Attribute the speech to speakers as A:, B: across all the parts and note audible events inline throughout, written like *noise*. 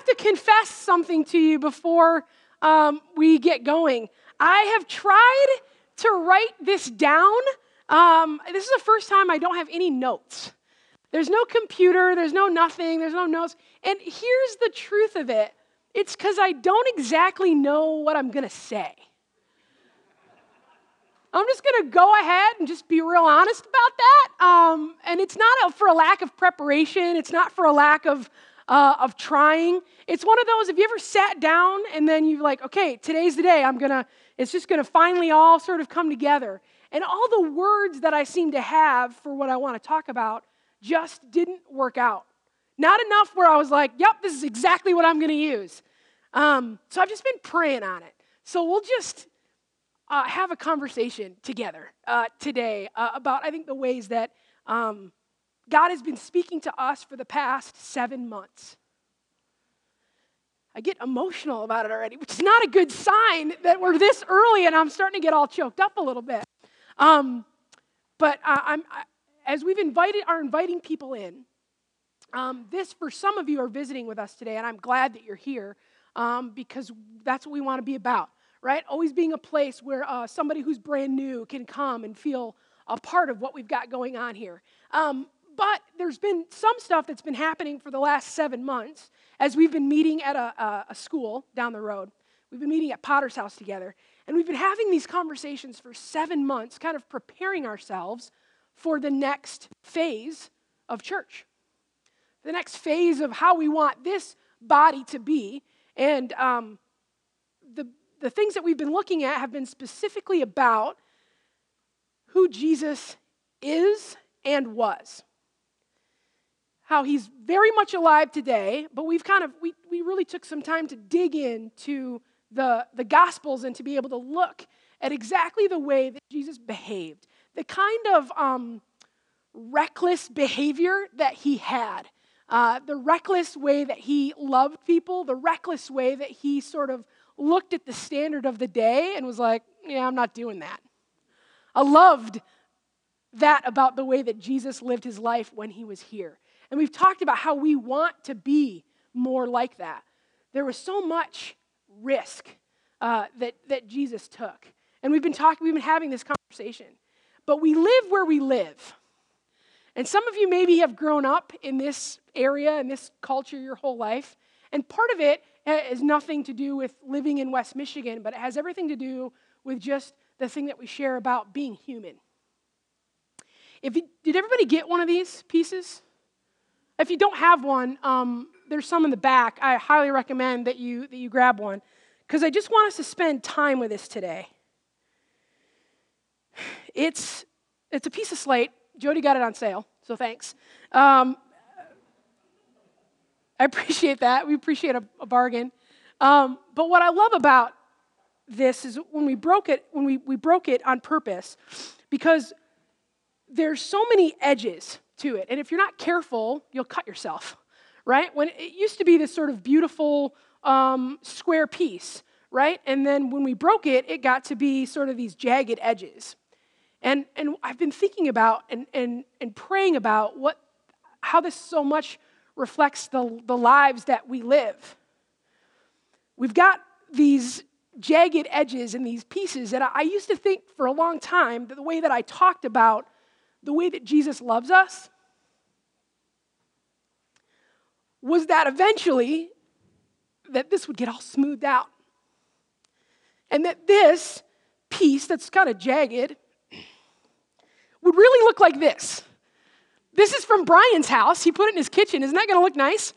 A: have to confess something to you before um, we get going. I have tried to write this down. Um, this is the first time I don't have any notes. There's no computer, there's no nothing, there's no notes. And here's the truth of it it's because I don't exactly know what I'm going to say. I'm just going to go ahead and just be real honest about that. Um, and it's not a, for a lack of preparation, it's not for a lack of, uh, of trying. It's one of those, have you ever sat down and then you're like, okay, today's the day, I'm going to, it's just going to finally all sort of come together. And all the words that I seem to have for what I want to talk about just didn't work out. Not enough where I was like, yep, this is exactly what I'm going to use. Um, so I've just been praying on it. So we'll just uh, have a conversation together uh, today uh, about, I think, the ways that um, God has been speaking to us for the past seven months. I get emotional about it already, which is not a good sign that we're this early and I'm starting to get all choked up a little bit. Um, but I'm, I, as we've invited, are inviting people in, um, this, for some of you, are visiting with us today, and I'm glad that you're here um, because that's what we want to be about right? Always being a place where uh, somebody who's brand new can come and feel a part of what we've got going on here. Um, but there's been some stuff that's been happening for the last seven months as we've been meeting at a, a, a school down the road. We've been meeting at Potter's House together, and we've been having these conversations for seven months, kind of preparing ourselves for the next phase of church, the next phase of how we want this body to be. And um, the, the things that we've been looking at have been specifically about who Jesus is and was. How he's very much alive today, but we've kind of, we, we really took some time to dig into the, the Gospels and to be able to look at exactly the way that Jesus behaved, the kind of um, reckless behavior that he had, uh, the reckless way that he loved people, the reckless way that he sort of looked at the standard of the day and was like, yeah, I'm not doing that. I loved that about the way that Jesus lived his life when he was here. And we've talked about how we want to be more like that. There was so much risk uh, that, that Jesus took. And we've been talking, we've been having this conversation. But we live where we live. And some of you maybe have grown up in this area, in this culture your whole life. And part of it has nothing to do with living in West Michigan, but it has everything to do with just the thing that we share about being human. If you, did everybody get one of these pieces? If you don't have one, um, there's some in the back. I highly recommend that you, that you grab one because I just want us to spend time with this today. It's, it's a piece of slate. Jody got it on sale, so thanks. Um, I appreciate that. We appreciate a, a bargain. Um, but what I love about this is when we broke it, when we, we broke it on purpose, because there's so many edges to it. And if you're not careful, you'll cut yourself, right? When it used to be this sort of beautiful um, square piece, right? And then when we broke it, it got to be sort of these jagged edges. And, and I've been thinking about and, and, and praying about what, how this so much reflects the, the lives that we live. We've got these jagged edges and these pieces. And I used to think for a long time that the way that I talked about the way that Jesus loves us was that eventually that this would get all smoothed out. And that this piece that's kind of jagged would really look like this. This is from Brian's house. He put it in his kitchen. Isn't that going to look nice?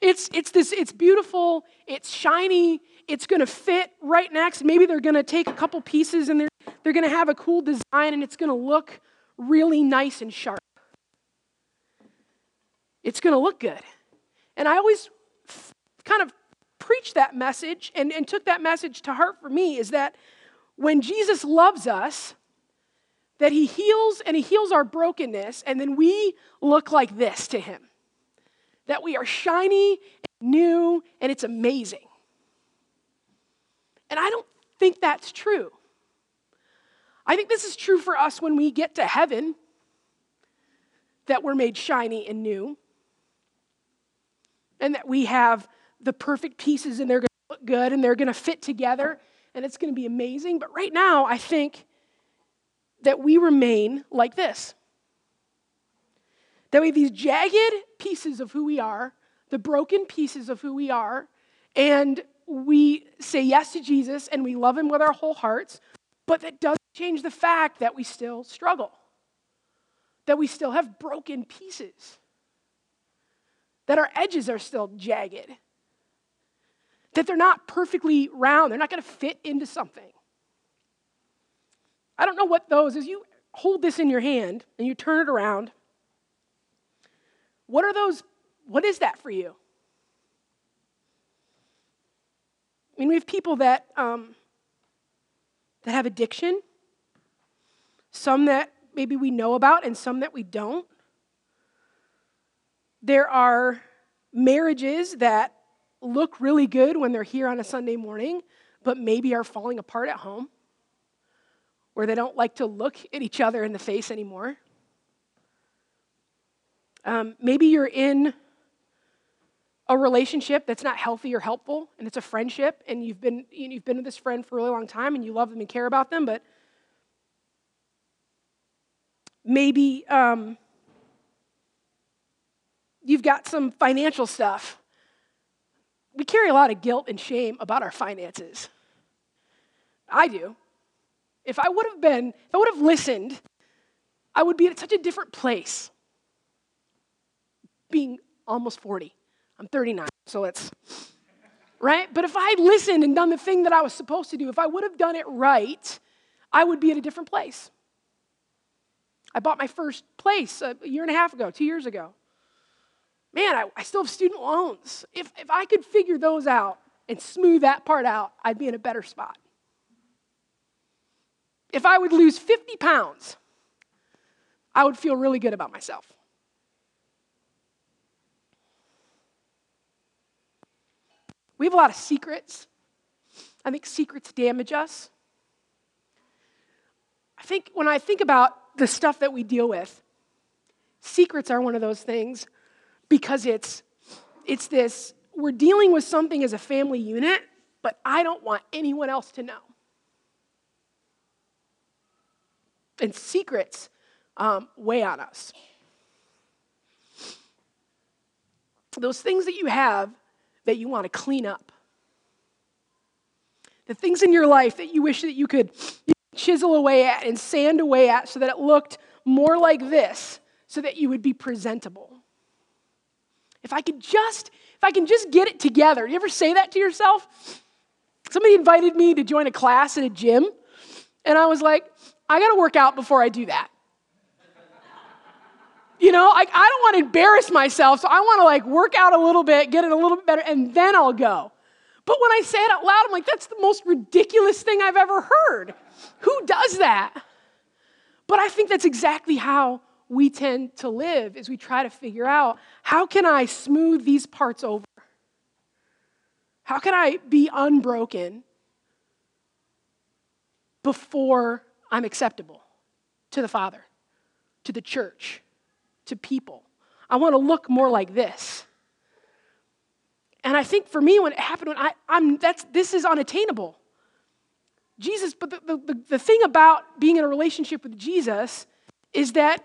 A: It's, it's this, it's beautiful, it's shiny, it's going to fit right next. Maybe they're going to take a couple pieces and they're, they're going to have a cool design and it's going to look really nice and sharp. It's going to look good. And I always kind of preached that message and, and took that message to heart for me is that when Jesus loves us, that he heals and he heals our brokenness, and then we look like this to him. That we are shiny and new, and it's amazing. And I don't think that's true. I think this is true for us when we get to heaven, that we're made shiny and new, and that we have the perfect pieces and they're going to look good and they're going to fit together and it's going to be amazing. But right now, I think that we remain like this that we have these jagged pieces of who we are, the broken pieces of who we are, and we say yes to Jesus and we love him with our whole hearts, but that doesn't change the fact that we still struggle, that we still have broken pieces, that our edges are still jagged, that they're not perfectly round, they're not going to fit into something. I don't know what those, as you hold this in your hand and you turn it around, what are those, what is that for you? I mean, we have people that, um, that have addiction, some that maybe we know about, and some that we don't. There are marriages that look really good when they're here on a Sunday morning, but maybe are falling apart at home, where they don't like to look at each other in the face anymore. Um, maybe you're in a relationship that's not healthy or helpful, and it's a friendship, and you've been you've been with this friend for a really long time, and you love them and care about them, but maybe um, you've got some financial stuff. We carry a lot of guilt and shame about our finances. I do. If I would have been, if I would have listened, I would be at such a different place being almost 40. I'm 39, so it's right? But if I had listened and done the thing that I was supposed to do, if I would have done it right, I would be at a different place. I bought my first place a year and a half ago, two years ago. Man, I, I still have student loans. If, if I could figure those out and smooth that part out, I'd be in a better spot. If I would lose 50 pounds, I would feel really good about myself. We have a lot of secrets. I think secrets damage us. I think when I think about the stuff that we deal with, secrets are one of those things because it's it's this we're dealing with something as a family unit, but I don't want anyone else to know. And secrets um, weigh on us. Those things that you have that you want to clean up. The things in your life that you wish that you could chisel away at and sand away at so that it looked more like this, so that you would be presentable. If I could just, if I can just get it together. You ever say that to yourself? Somebody invited me to join a class at a gym, and I was like, I got to work out before I do that. You know, like I don't want to embarrass myself, so I want to like work out a little bit, get it a little bit better, and then I'll go. But when I say it out loud, I'm like, that's the most ridiculous thing I've ever heard. Who does that? But I think that's exactly how we tend to live as we try to figure out how can I smooth these parts over? How can I be unbroken before I'm acceptable to the Father, to the church, to people. I want to look more like this. And I think for me, when it happened, when I, I'm, that's, this is unattainable. Jesus, but the, the, the thing about being in a relationship with Jesus is that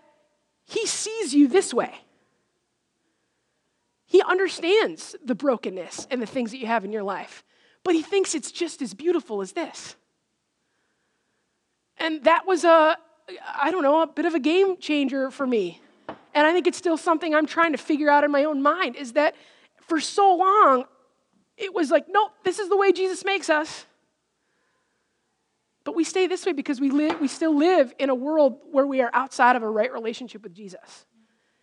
A: he sees you this way. He understands the brokenness and the things that you have in your life, but he thinks it's just as beautiful as this. And that was a, I don't know, a bit of a game changer for me and I think it's still something I'm trying to figure out in my own mind, is that for so long, it was like, nope, this is the way Jesus makes us. But we stay this way because we, live, we still live in a world where we are outside of a right relationship with Jesus.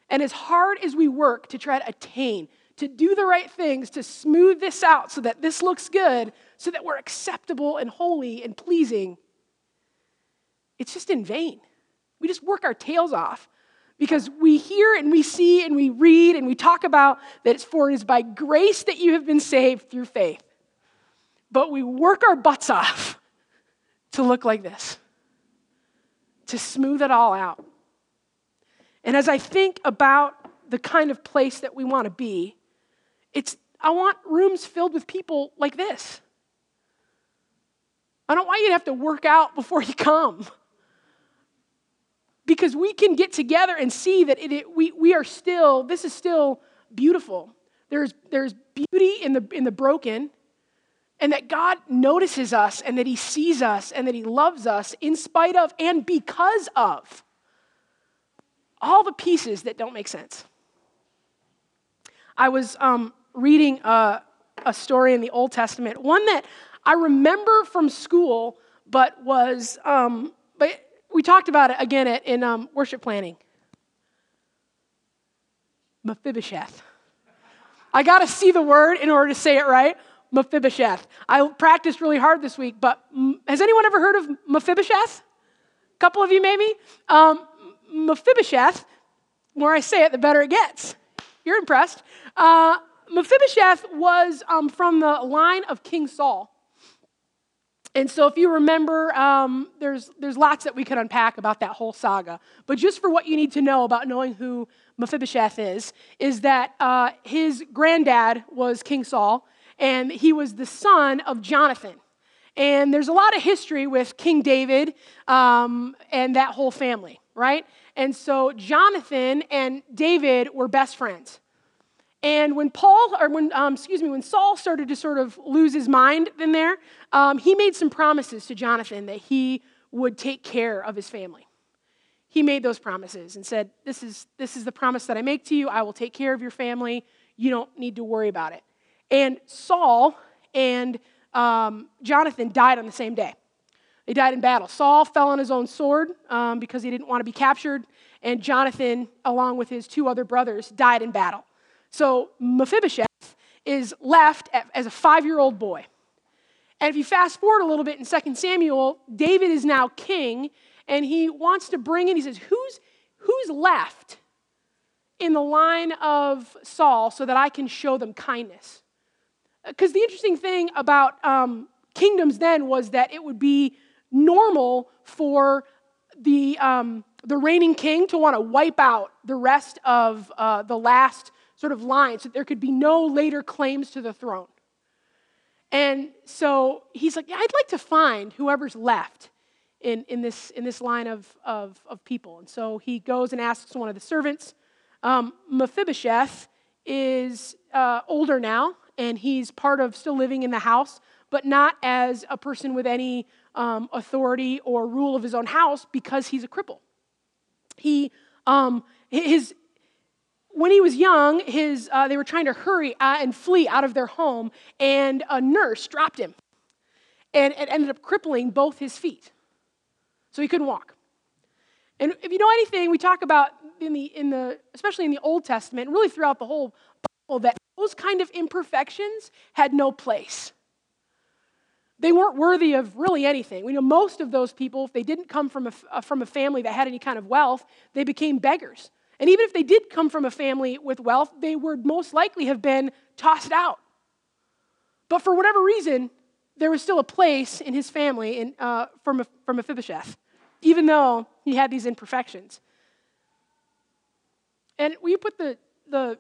A: And as hard as we work to try to attain, to do the right things, to smooth this out so that this looks good, so that we're acceptable and holy and pleasing, it's just in vain. We just work our tails off because we hear and we see and we read and we talk about that it's for it is by grace that you have been saved through faith. But we work our butts off to look like this, to smooth it all out. And as I think about the kind of place that we want to be, it's I want rooms filled with people like this. I don't want you to have to work out before you come. Because we can get together and see that it, it, we, we are still, this is still beautiful. There's, there's beauty in the, in the broken, and that God notices us, and that He sees us, and that He loves us in spite of and because of all the pieces that don't make sense. I was um, reading a, a story in the Old Testament, one that I remember from school, but was, um, but we talked about it again at, in um, worship planning. Mephibosheth. I got to see the word in order to say it right. Mephibosheth. I practiced really hard this week, but has anyone ever heard of Mephibosheth? A couple of you, maybe? Um, Mephibosheth, the more I say it, the better it gets. You're impressed. Uh, Mephibosheth was um, from the line of King Saul. And so, if you remember, um, there's, there's lots that we could unpack about that whole saga. But just for what you need to know about knowing who Mephibosheth is, is that uh, his granddad was King Saul, and he was the son of Jonathan. And there's a lot of history with King David um, and that whole family, right? And so, Jonathan and David were best friends. And when Paul, or when, um, excuse me, when Saul started to sort of lose his mind in there, um, he made some promises to Jonathan that he would take care of his family. He made those promises and said, this is, this is the promise that I make to you. I will take care of your family. You don't need to worry about it. And Saul and um, Jonathan died on the same day. They died in battle. Saul fell on his own sword um, because he didn't want to be captured, and Jonathan, along with his two other brothers, died in battle. So Mephibosheth is left as a five year old boy. And if you fast forward a little bit in 2 Samuel, David is now king, and he wants to bring in, he says, Who's, who's left in the line of Saul so that I can show them kindness? Because the interesting thing about um, kingdoms then was that it would be normal for the, um, the reigning king to want to wipe out the rest of uh, the last sort of line so there could be no later claims to the throne. And so he's like, yeah, I'd like to find whoever's left in, in, this, in this line of, of, of people. And so he goes and asks one of the servants. Um, Mephibosheth is uh, older now, and he's part of still living in the house, but not as a person with any um, authority or rule of his own house because he's a cripple. He, um, his, when he was young, his, uh, they were trying to hurry and flee out of their home, and a nurse dropped him and it ended up crippling both his feet. So he couldn't walk. And if you know anything, we talk about in the, in the especially in the Old Testament, really throughout the whole that those kind of imperfections had no place. They weren't worthy of really anything. We know most of those people, if they didn't come from a, from a family that had any kind of wealth, they became beggars. And even if they did come from a family with wealth, they would most likely have been tossed out. But for whatever reason, there was still a place in his family in, uh, for Mephibosheth, even though he had these imperfections. And will you put the, the,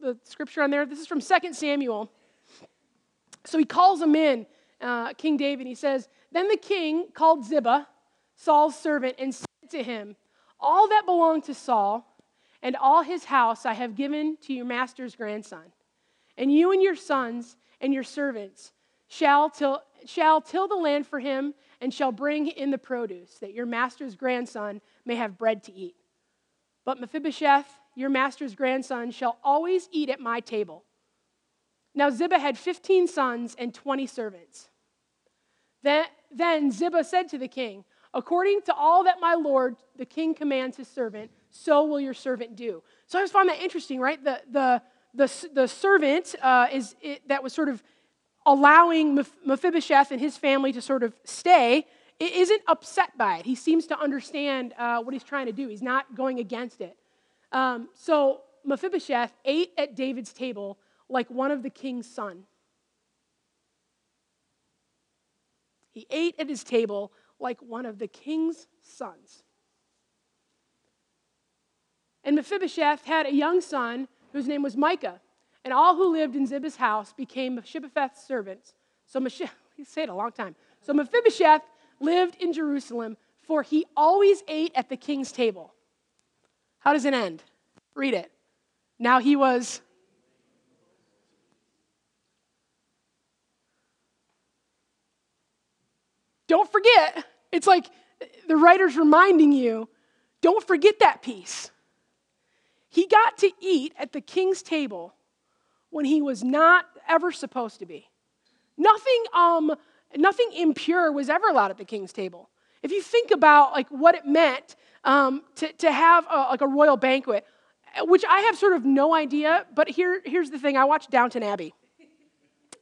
A: the scripture on there? This is from 2 Samuel. So he calls him in, uh, King David. He says, Then the king called Ziba, Saul's servant, and said to him, All that belonged to Saul and all his house I have given to your master's grandson. And you and your sons and your servants shall till, shall till the land for him and shall bring in the produce, that your master's grandson may have bread to eat. But Mephibosheth, your master's grandson, shall always eat at my table. Now Ziba had 15 sons and 20 servants. Then, Ziba said to the king, According to all that my lord the king commands his servant, so will your servant do. So I just found that interesting, right? The, the, the, the servant uh, is, it, that was sort of allowing Mephibosheth and his family to sort of stay isn't upset by it. He seems to understand uh, what he's trying to do. He's not going against it. Um, so Mephibosheth ate at David's table like one of the king's son. He ate at his table like one of the king's sons. And Mephibosheth had a young son whose name was Micah. and all who lived in Ziba's house became Mephibosheth's servants. So Mephibosheth, *laughs* he said a long time. So Mephibosheth lived in Jerusalem, for he always ate at the king's table. How does it end? Read it. Now he was. Don't forget, it's like the writer's reminding you don't forget that piece. He got to eat at the king's table when he was not ever supposed to be. Nothing, um, nothing impure was ever allowed at the king's table. If you think about like what it meant um, to, to have a, like a royal banquet, which I have sort of no idea, but here, here's the thing I watched Downton Abbey.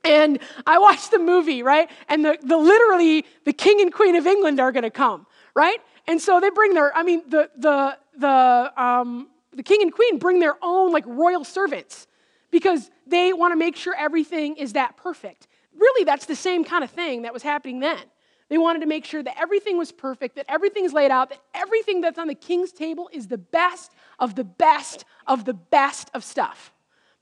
A: And I watched the movie, right? And the, the literally the king and queen of England are gonna come, right? And so they bring their, I mean, the the the um, the king and queen bring their own like royal servants because they want to make sure everything is that perfect. Really, that's the same kind of thing that was happening then. They wanted to make sure that everything was perfect, that everything's laid out, that everything that's on the king's table is the best of the best of the best of stuff.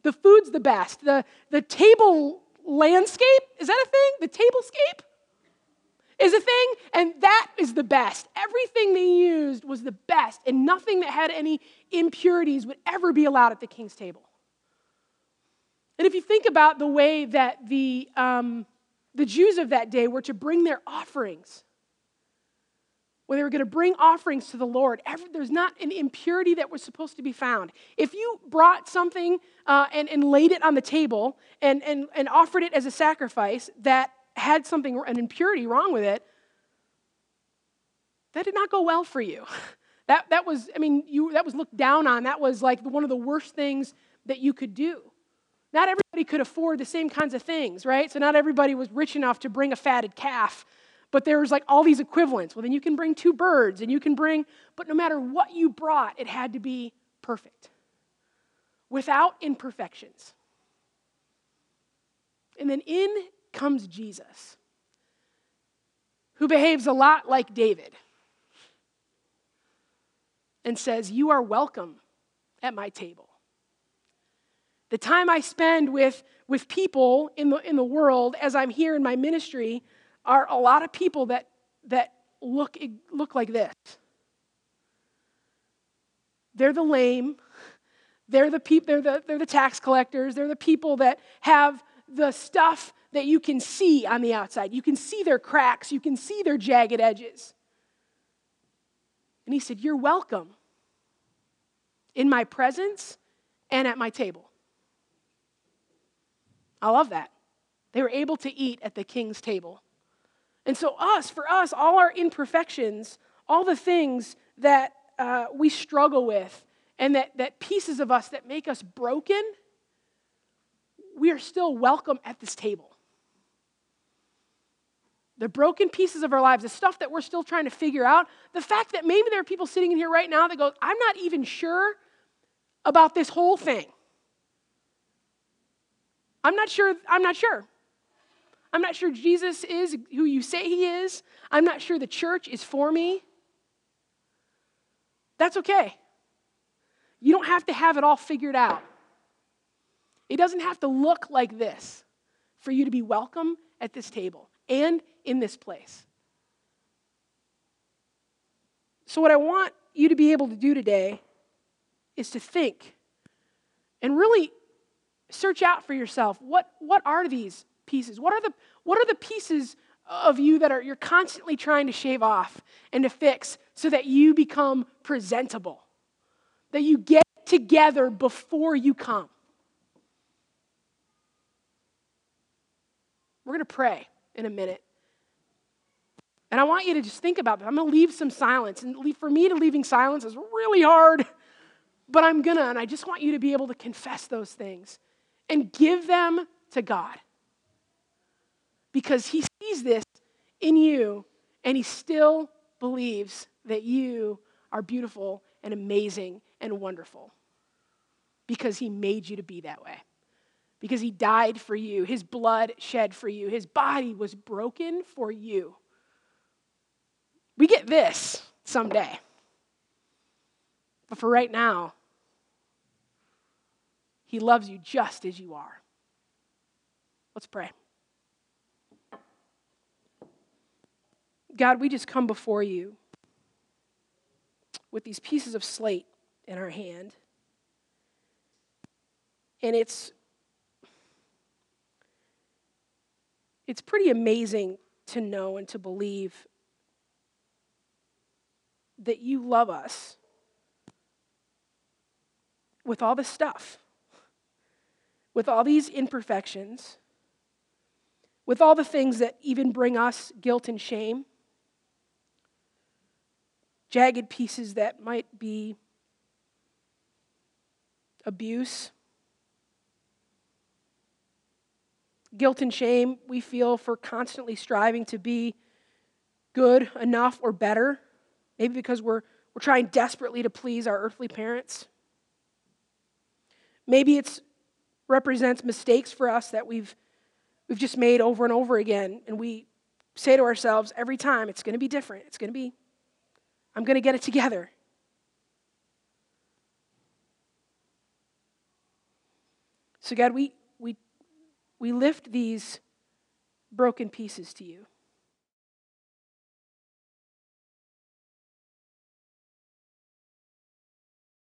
A: The food's the best. The, the table landscape, is that a thing? The tablescape is a thing, and that is the best. Everything they used was the best, and nothing that had any impurities would ever be allowed at the king's table. And if you think about the way that the, um, the Jews of that day were to bring their offerings, when they were going to bring offerings to the Lord, there's not an impurity that was supposed to be found. If you brought something uh, and, and laid it on the table and, and, and offered it as a sacrifice that had something, an impurity wrong with it, that did not go well for you. *laughs* That, that was, I mean, you, that was looked down on. That was like one of the worst things that you could do. Not everybody could afford the same kinds of things, right? So not everybody was rich enough to bring a fatted calf but there was like all these equivalents. Well, then you can bring two birds and you can bring, but no matter what you brought, it had to be perfect without imperfections. And then in comes Jesus, who behaves a lot like David and says, You are welcome at my table. The time I spend with, with people in the, in the world as I'm here in my ministry are a lot of people that, that look, look like this. They're the lame. They're the, peop- they're, the, they're the tax collectors. They're the people that have the stuff that you can see on the outside. You can see their cracks. You can see their jagged edges. And he said, You're welcome in my presence and at my table. I love that. They were able to eat at the king's table. And so, us, for us, all our imperfections, all the things that uh, we struggle with, and that, that pieces of us that make us broken, we are still welcome at this table. The broken pieces of our lives, the stuff that we're still trying to figure out, the fact that maybe there are people sitting in here right now that go, I'm not even sure about this whole thing. I'm not sure, I'm not sure. I'm not sure Jesus is who you say he is. I'm not sure the church is for me. That's okay. You don't have to have it all figured out. It doesn't have to look like this for you to be welcome at this table and in this place. So, what I want you to be able to do today is to think and really search out for yourself what, what are these pieces? What are the, what are the pieces of you that are you're constantly trying to shave off and to fix so that you become presentable? That you get together before you come. We're going to pray in a minute. And I want you to just think about that. I'm going to leave some silence. And leave for me to leaving silence is really hard, but I'm going to. And I just want you to be able to confess those things and give them to God because he sees this in you and he still believes that you are beautiful and amazing and wonderful because he made you to be that way. Because he died for you, his blood shed for you, his body was broken for you. We get this someday. But for right now, He loves you just as you are. Let's pray. God, we just come before you with these pieces of slate in our hand. And it's it's pretty amazing to know and to believe that you love us with all this stuff, with all these imperfections, with all the things that even bring us guilt and shame, jagged pieces that might be abuse, guilt and shame we feel for constantly striving to be good enough or better, maybe because we're, we're trying desperately to please our earthly parents. Maybe it represents mistakes for us that we've, we've just made over and over again, and we say to ourselves every time, it's going to be different. It's going to be, I'm going to get it together. So, God, we, we, we lift these broken pieces to you.